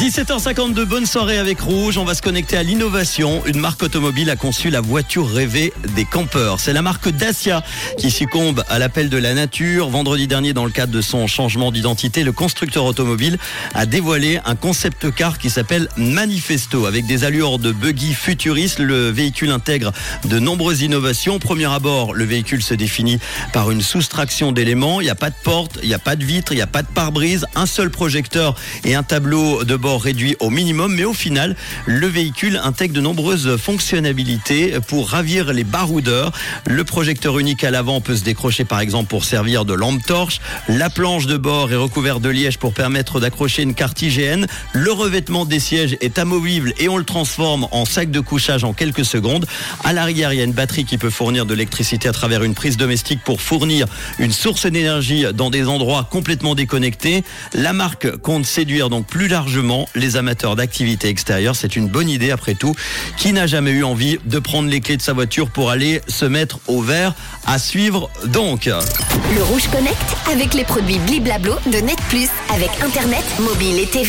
17h52, bonne soirée avec Rouge. On va se connecter à l'innovation. Une marque automobile a conçu la voiture rêvée des campeurs. C'est la marque Dacia qui succombe à l'appel de la nature. Vendredi dernier, dans le cadre de son changement d'identité, le constructeur automobile a dévoilé un concept car qui s'appelle Manifesto. Avec des allures de buggy futuriste, le véhicule intègre de nombreuses innovations. Premier abord, le véhicule se définit par une soustraction d'éléments. Il n'y a pas de porte, il n'y a pas de vitre, il n'y a pas de pare-brise, un seul projecteur et un tableau de bord réduit au minimum. Mais au final, le véhicule intègre de nombreuses fonctionnalités pour ravir les baroudeurs. Le projecteur unique à l'avant peut se décrocher par exemple pour servir de lampe torche. La planche de bord est recouverte de liège pour permettre d'accrocher une carte IGN. Le revêtement des sièges est amovible et on le transforme en sac de couchage en quelques secondes. À l'arrière, il y a une batterie qui peut fournir de l'électricité à travers une prise domestique pour fournir une source d'énergie dans des endroits complètement déconnectés. La marque compte séduire donc plus largement les amateurs d'activités extérieures. C'est une bonne idée après tout. Qui n'a jamais eu envie de prendre les clés de sa voiture pour aller se mettre au vert À suivre donc? Le Rouge Connect avec les produits Bliblablo de Net Plus avec Internet, mobile et TV.